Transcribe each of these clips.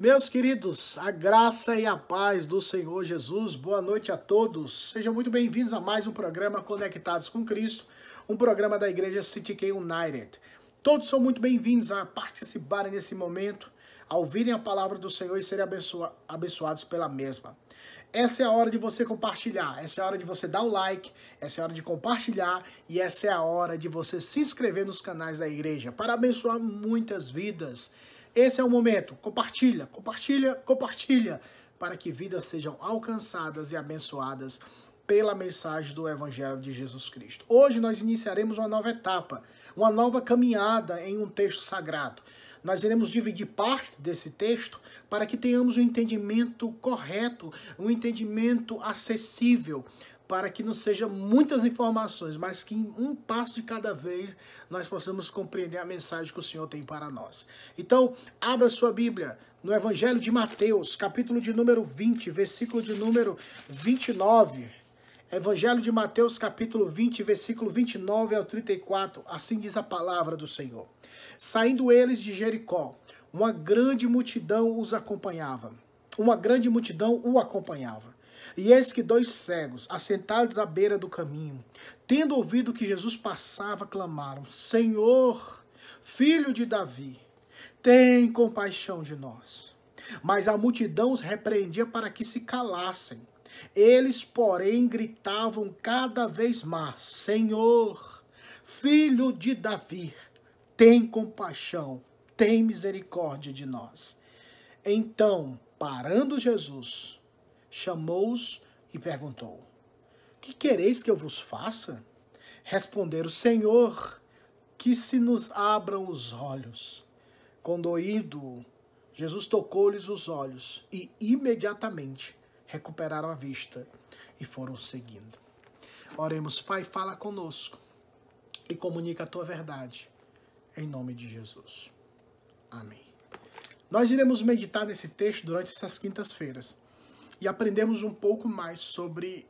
Meus queridos, a graça e a paz do Senhor Jesus, boa noite a todos. Sejam muito bem-vindos a mais um programa Conectados com Cristo, um programa da Igreja City K United. Todos são muito bem-vindos a participarem nesse momento, a ouvirem a palavra do Senhor e serem abençoa abençoados pela mesma. Essa é a hora de você compartilhar, essa é a hora de você dar o like, essa é a hora de compartilhar e essa é a hora de você se inscrever nos canais da igreja para abençoar muitas vidas. Esse é o momento. Compartilha, compartilha, compartilha, para que vidas sejam alcançadas e abençoadas pela mensagem do Evangelho de Jesus Cristo. Hoje nós iniciaremos uma nova etapa, uma nova caminhada em um texto sagrado. Nós iremos dividir partes desse texto para que tenhamos um entendimento correto, um entendimento acessível, para que não sejam muitas informações, mas que em um passo de cada vez nós possamos compreender a mensagem que o Senhor tem para nós. Então, abra sua Bíblia no Evangelho de Mateus, capítulo de número 20, versículo de número 29. Evangelho de Mateus, capítulo 20, versículo 29 ao 34, assim diz a palavra do Senhor. Saindo eles de Jericó, uma grande multidão os acompanhava. Uma grande multidão o acompanhava. E eis que dois cegos, assentados à beira do caminho, tendo ouvido que Jesus passava, clamaram: Senhor, filho de Davi, tem compaixão de nós. Mas a multidão os repreendia para que se calassem. Eles, porém, gritavam cada vez mais: Senhor, filho de Davi, tem compaixão, tem misericórdia de nós. Então, parando Jesus, chamou-os e perguntou: Que quereis que eu vos faça? Responderam: Senhor, que se nos abram os olhos. Condoído, Jesus tocou-lhes os olhos e imediatamente recuperaram a vista e foram seguindo. Oremos, Pai, fala conosco e comunica a tua verdade, em nome de Jesus. Amém. Nós iremos meditar nesse texto durante essas quintas-feiras e aprendemos um pouco mais sobre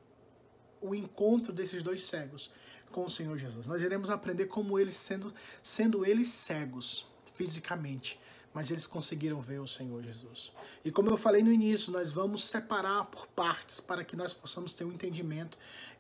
o encontro desses dois cegos com o Senhor Jesus. Nós iremos aprender como eles, sendo, sendo eles cegos fisicamente, mas eles conseguiram ver o Senhor Jesus. E como eu falei no início, nós vamos separar por partes para que nós possamos ter um entendimento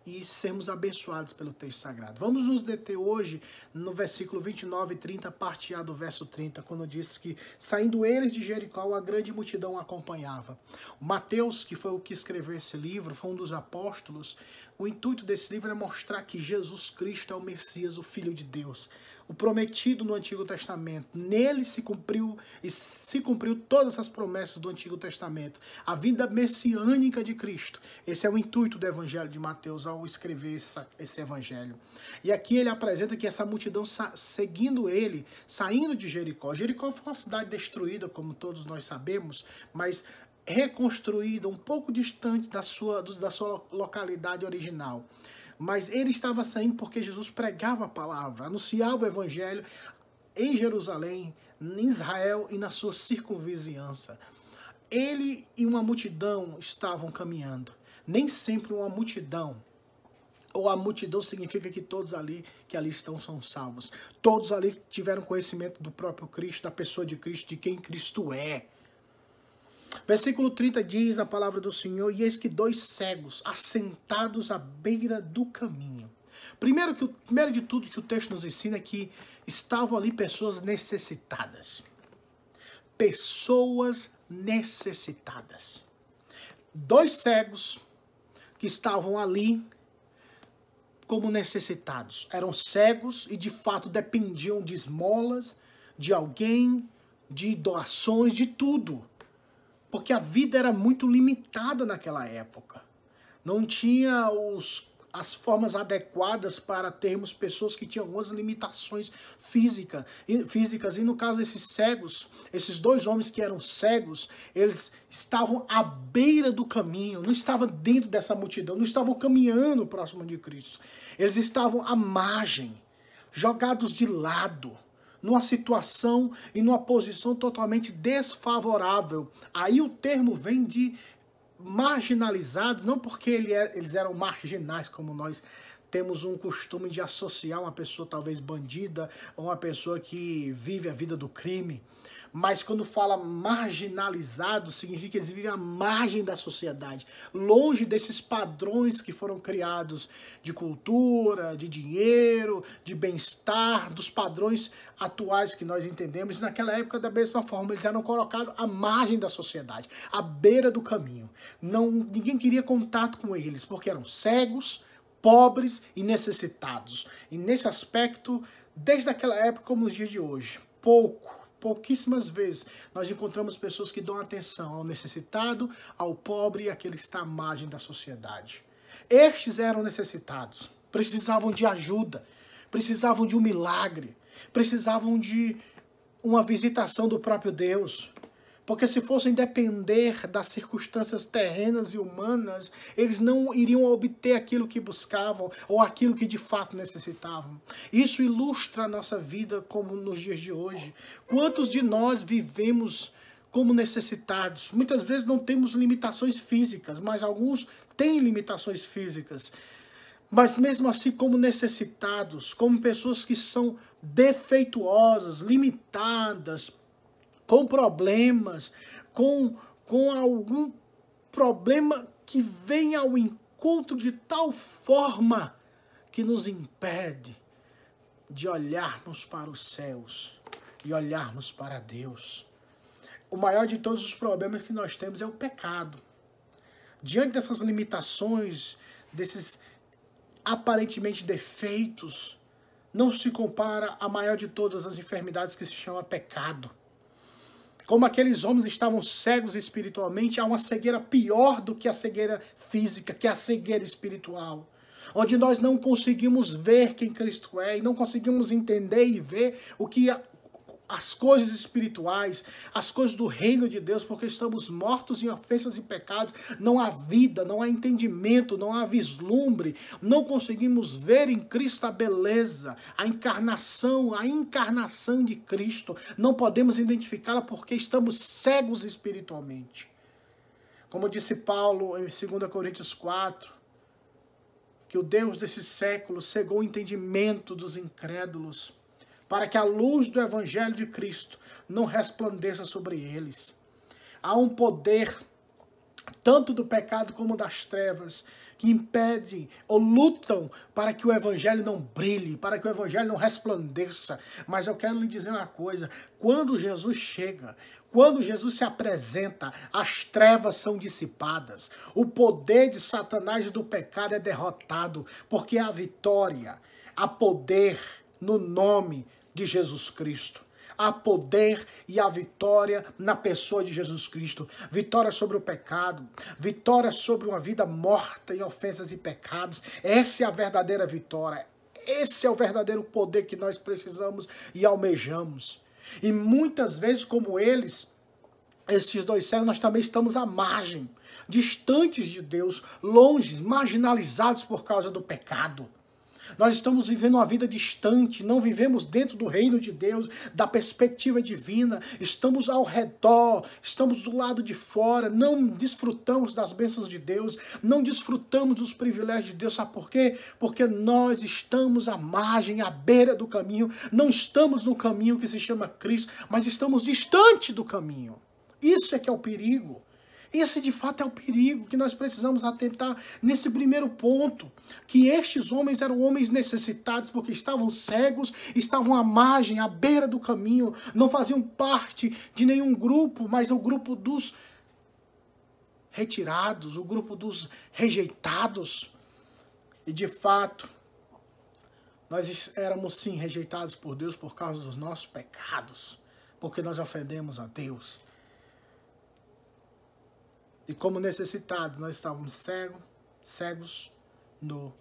e sermos abençoados pelo texto sagrado. Vamos nos deter hoje no versículo 29 e 30, parte A do verso 30, quando diz que saindo eles de Jericó, a grande multidão acompanhava. O Mateus, que foi o que escreveu esse livro, foi um dos apóstolos. O intuito desse livro é mostrar que Jesus Cristo é o Messias, o Filho de Deus o prometido no Antigo Testamento. Nele se cumpriu e se cumpriu todas as promessas do Antigo Testamento. A vinda messiânica de Cristo. Esse é o intuito do Evangelho de Mateus ao escrever essa, esse Evangelho. E aqui ele apresenta que essa multidão seguindo ele, saindo de Jericó. Jericó foi uma cidade destruída, como todos nós sabemos, mas reconstruída um pouco distante da sua, da sua localidade original. Mas ele estava saindo porque Jesus pregava a palavra, anunciava o evangelho em Jerusalém, em Israel e na sua circunvizinhança. Ele e uma multidão estavam caminhando. Nem sempre uma multidão ou a multidão significa que todos ali que ali estão são salvos. Todos ali tiveram conhecimento do próprio Cristo, da pessoa de Cristo, de quem Cristo é. Versículo 30 diz a palavra do Senhor: E eis que dois cegos, assentados à beira do caminho. Primeiro, que, primeiro de tudo que o texto nos ensina é que estavam ali pessoas necessitadas. Pessoas necessitadas. Dois cegos que estavam ali como necessitados. Eram cegos e de fato dependiam de esmolas, de alguém, de doações, de tudo porque a vida era muito limitada naquela época. Não tinha os, as formas adequadas para termos pessoas que tinham algumas limitações física, físicas. E no caso desses cegos, esses dois homens que eram cegos, eles estavam à beira do caminho, não estavam dentro dessa multidão, não estavam caminhando próximo de Cristo. Eles estavam à margem, jogados de lado numa situação e numa posição totalmente desfavorável. Aí o termo vem de marginalizado, não porque ele é, eles eram marginais como nós temos um costume de associar uma pessoa talvez bandida ou uma pessoa que vive a vida do crime, mas quando fala marginalizado, significa que eles vivem à margem da sociedade, longe desses padrões que foram criados de cultura, de dinheiro, de bem-estar, dos padrões atuais que nós entendemos. E naquela época, da mesma forma, eles eram colocados à margem da sociedade, à beira do caminho. Não, ninguém queria contato com eles, porque eram cegos, pobres e necessitados. E nesse aspecto, desde aquela época como nos dias de hoje, pouco pouquíssimas vezes nós encontramos pessoas que dão atenção ao necessitado, ao pobre e àquele que está à margem da sociedade. Estes eram necessitados, precisavam de ajuda, precisavam de um milagre, precisavam de uma visitação do próprio Deus. Porque se fossem depender das circunstâncias terrenas e humanas, eles não iriam obter aquilo que buscavam ou aquilo que de fato necessitavam. Isso ilustra a nossa vida como nos dias de hoje. Quantos de nós vivemos como necessitados? Muitas vezes não temos limitações físicas, mas alguns têm limitações físicas. Mas mesmo assim, como necessitados, como pessoas que são defeituosas, limitadas, com problemas, com, com algum problema que vem ao encontro de tal forma que nos impede de olharmos para os céus e olharmos para Deus. O maior de todos os problemas que nós temos é o pecado. Diante dessas limitações, desses aparentemente defeitos, não se compara a maior de todas as enfermidades que se chama pecado. Como aqueles homens estavam cegos espiritualmente, há uma cegueira pior do que a cegueira física, que é a cegueira espiritual. Onde nós não conseguimos ver quem Cristo é e não conseguimos entender e ver o que as coisas espirituais, as coisas do reino de Deus, porque estamos mortos em ofensas e pecados, não há vida, não há entendimento, não há vislumbre, não conseguimos ver em Cristo a beleza, a encarnação, a encarnação de Cristo, não podemos identificá-la porque estamos cegos espiritualmente. Como disse Paulo em 2 Coríntios 4, que o Deus desse século cegou o entendimento dos incrédulos para que a luz do Evangelho de Cristo não resplandeça sobre eles. Há um poder, tanto do pecado como das trevas, que impedem ou lutam para que o Evangelho não brilhe, para que o Evangelho não resplandeça. Mas eu quero lhe dizer uma coisa: quando Jesus chega, quando Jesus se apresenta, as trevas são dissipadas, o poder de Satanás e do pecado é derrotado, porque há vitória, há poder no nome de Jesus Cristo. Há poder e há vitória na pessoa de Jesus Cristo. Vitória sobre o pecado, vitória sobre uma vida morta em ofensas e pecados. Essa é a verdadeira vitória. Esse é o verdadeiro poder que nós precisamos e almejamos. E muitas vezes, como eles, esses dois céus, nós também estamos à margem, distantes de Deus, longe, marginalizados por causa do pecado. Nós estamos vivendo uma vida distante, não vivemos dentro do reino de Deus, da perspectiva divina, estamos ao redor, estamos do lado de fora, não desfrutamos das bênçãos de Deus, não desfrutamos dos privilégios de Deus. Sabe por quê? Porque nós estamos à margem, à beira do caminho, não estamos no caminho que se chama Cristo, mas estamos distante do caminho. Isso é que é o perigo. Esse de fato é o perigo que nós precisamos atentar nesse primeiro ponto, que estes homens eram homens necessitados porque estavam cegos, estavam à margem, à beira do caminho, não faziam parte de nenhum grupo, mas o grupo dos retirados, o grupo dos rejeitados. E de fato, nós éramos sim rejeitados por Deus por causa dos nossos pecados, porque nós ofendemos a Deus. E como necessitados, nós estávamos cegos, cegos no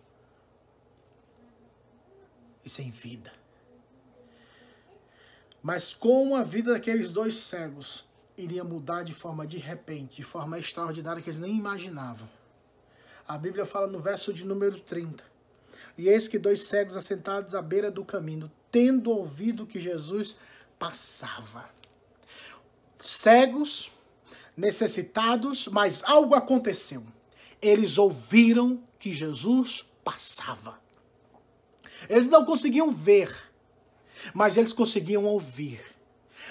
e sem vida. Mas como a vida daqueles dois cegos iria mudar de forma de repente, de forma extraordinária que eles nem imaginavam. A Bíblia fala no verso de número 30. E eis que dois cegos assentados à beira do caminho, tendo ouvido que Jesus passava. Cegos necessitados, mas algo aconteceu. Eles ouviram que Jesus passava. Eles não conseguiam ver, mas eles conseguiam ouvir.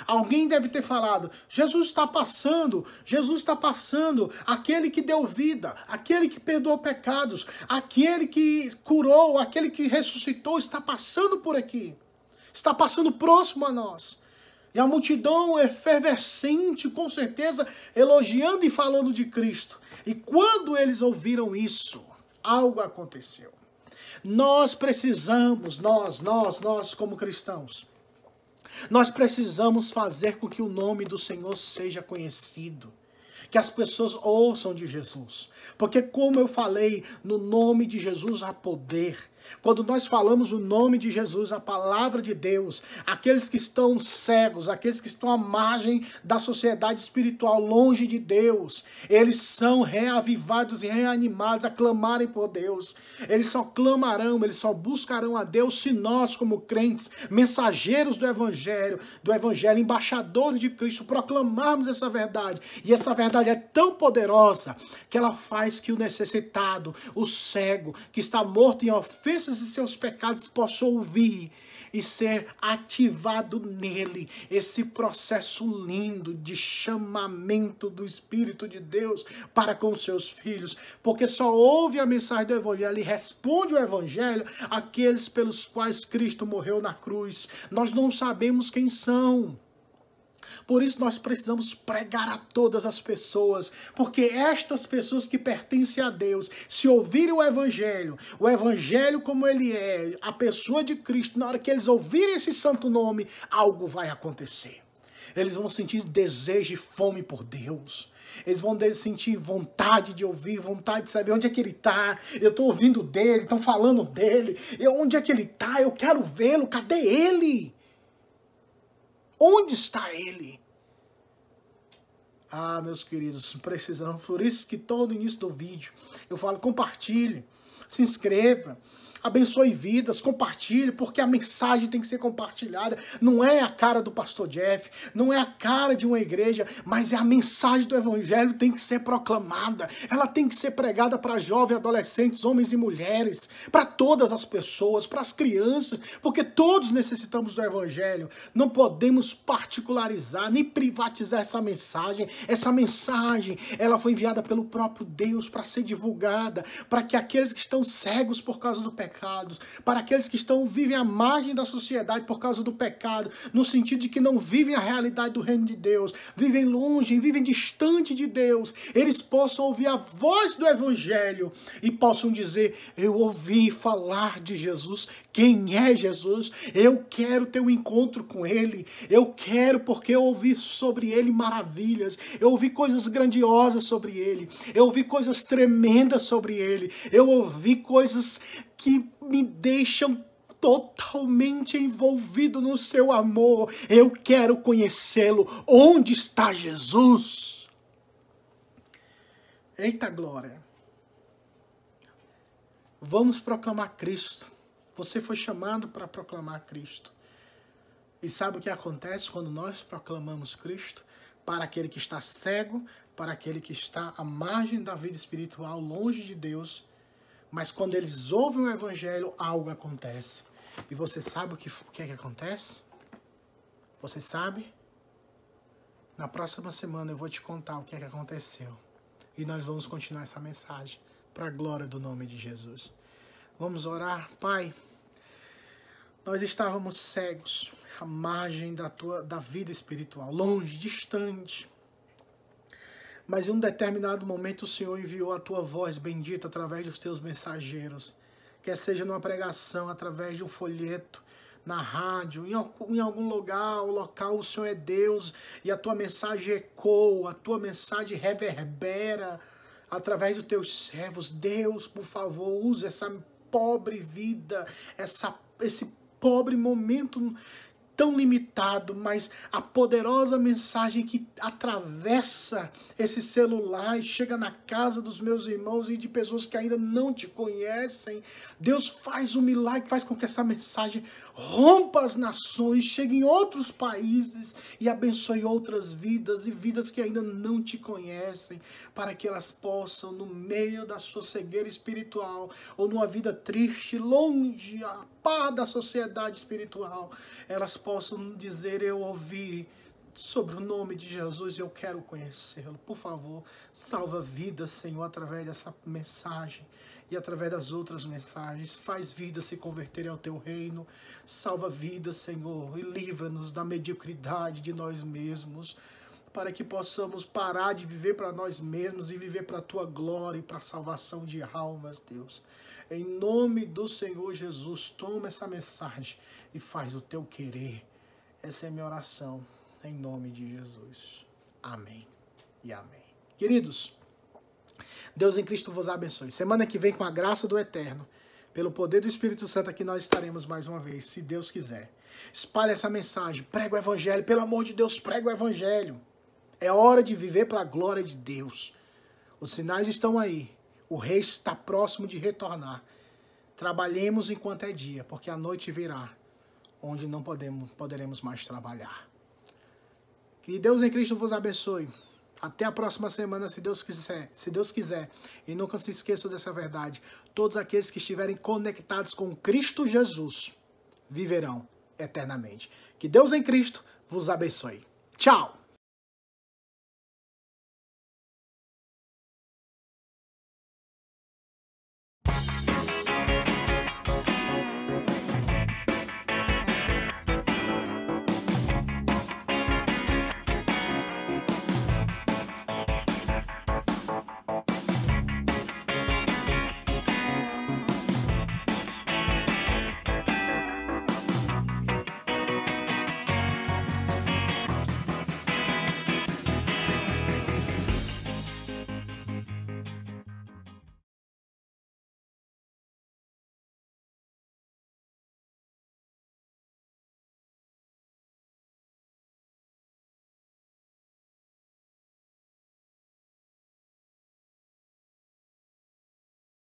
Alguém deve ter falado: Jesus está passando, Jesus está passando, aquele que deu vida, aquele que perdoou pecados, aquele que curou, aquele que ressuscitou, está passando por aqui, está passando próximo a nós. E a multidão efervescente, com certeza, elogiando e falando de Cristo. E quando eles ouviram isso, algo aconteceu. Nós precisamos, nós, nós, nós como cristãos, nós precisamos fazer com que o nome do Senhor seja conhecido. Que as pessoas ouçam de Jesus. Porque, como eu falei, no nome de Jesus há poder. Quando nós falamos o nome de Jesus, a palavra de Deus, aqueles que estão cegos, aqueles que estão à margem da sociedade espiritual, longe de Deus, eles são reavivados e reanimados a clamarem por Deus. Eles só clamarão, eles só buscarão a Deus se nós, como crentes, mensageiros do Evangelho, do Evangelho, embaixadores de Cristo, proclamarmos essa verdade. E essa verdade é tão poderosa que ela faz que o necessitado, o cego, que está morto em ofensa, ofensas e seus pecados possam ouvir e ser ativado nele esse processo lindo de chamamento do Espírito de Deus para com seus filhos, porque só ouve a mensagem do Evangelho e responde o Evangelho aqueles pelos quais Cristo morreu na cruz. Nós não sabemos quem são. Por isso nós precisamos pregar a todas as pessoas, porque estas pessoas que pertencem a Deus, se ouvirem o evangelho, o evangelho como ele é, a pessoa de Cristo, na hora que eles ouvirem esse santo nome, algo vai acontecer. Eles vão sentir desejo e fome por Deus. Eles vão sentir vontade de ouvir, vontade de saber onde é que ele está. Eu estou ouvindo dele, estão falando dele. Eu, onde é que ele está? Eu quero vê-lo. Cadê ele? Onde está ele? Ah, meus queridos, precisamos. Por isso que todo início do vídeo eu falo, compartilhe, se inscreva, abençoe vidas, compartilhe, porque a mensagem tem que ser compartilhada. Não é a cara do pastor Jeff, não é a cara de uma igreja, mas é a mensagem do evangelho tem que ser proclamada. Ela tem que ser pregada para jovens, adolescentes, homens e mulheres, para todas as pessoas, para as crianças, porque todos necessitamos do evangelho. Não podemos particularizar nem privatizar essa mensagem. Essa mensagem, ela foi enviada pelo próprio Deus para ser divulgada, para que aqueles que estão cegos por causa do pecado pecados, para aqueles que estão vivem à margem da sociedade por causa do pecado, no sentido de que não vivem a realidade do reino de Deus, vivem longe, vivem distante de Deus, eles possam ouvir a voz do evangelho e possam dizer: "Eu ouvi falar de Jesus, quem é Jesus? Eu quero ter um encontro com ele. Eu quero porque eu ouvi sobre ele maravilhas. Eu ouvi coisas grandiosas sobre ele. Eu ouvi coisas tremendas sobre ele. Eu ouvi coisas que me deixam totalmente envolvido no seu amor. Eu quero conhecê-lo. Onde está Jesus? Eita glória! Vamos proclamar Cristo. Você foi chamado para proclamar Cristo. E sabe o que acontece quando nós proclamamos Cristo? Para aquele que está cego, para aquele que está à margem da vida espiritual, longe de Deus, mas quando eles ouvem o evangelho, algo acontece. E você sabe o que, o que é que acontece? Você sabe? Na próxima semana eu vou te contar o que é que aconteceu. E nós vamos continuar essa mensagem para a glória do nome de Jesus. Vamos orar, Pai. Nós estávamos cegos, à margem da tua da vida espiritual, longe, distante mas em um determinado momento o Senhor enviou a tua voz bendita através dos teus mensageiros, quer seja numa pregação, através de um folheto, na rádio, em algum lugar, o local, o Senhor é Deus e a tua mensagem ecoa, a tua mensagem reverbera através dos teus servos. Deus, por favor, use essa pobre vida, essa, esse pobre momento tão limitado, mas a poderosa mensagem que atravessa esse celular e chega na casa dos meus irmãos e de pessoas que ainda não te conhecem. Deus faz um milagre, faz com que essa mensagem rompa as nações, chegue em outros países e abençoe outras vidas e vidas que ainda não te conhecem, para que elas possam, no meio da sua cegueira espiritual ou numa vida triste, longe, a par da sociedade espiritual, elas possam dizer: Eu ouvi sobre o nome de Jesus, eu quero conhecê-lo. Por favor, salva vidas, Senhor, através dessa mensagem e através das outras mensagens. Faz vidas se converterem ao teu reino. Salva vidas, Senhor, e livra-nos da mediocridade de nós mesmos, para que possamos parar de viver para nós mesmos e viver para a tua glória e para a salvação de almas, Deus. Em nome do Senhor Jesus, toma essa mensagem e faz o teu querer. Essa é a minha oração, em nome de Jesus. Amém e amém. Queridos, Deus em Cristo vos abençoe. Semana que vem, com a graça do Eterno, pelo poder do Espírito Santo, aqui nós estaremos mais uma vez, se Deus quiser. Espalhe essa mensagem, prega o Evangelho, pelo amor de Deus, prega o Evangelho. É hora de viver para a glória de Deus. Os sinais estão aí. O rei está próximo de retornar. Trabalhemos enquanto é dia, porque a noite virá, onde não podemos, poderemos mais trabalhar. Que Deus em Cristo vos abençoe. Até a próxima semana, se Deus quiser. Se Deus quiser. E nunca se esqueçam dessa verdade. Todos aqueles que estiverem conectados com Cristo Jesus viverão eternamente. Que Deus em Cristo vos abençoe. Tchau!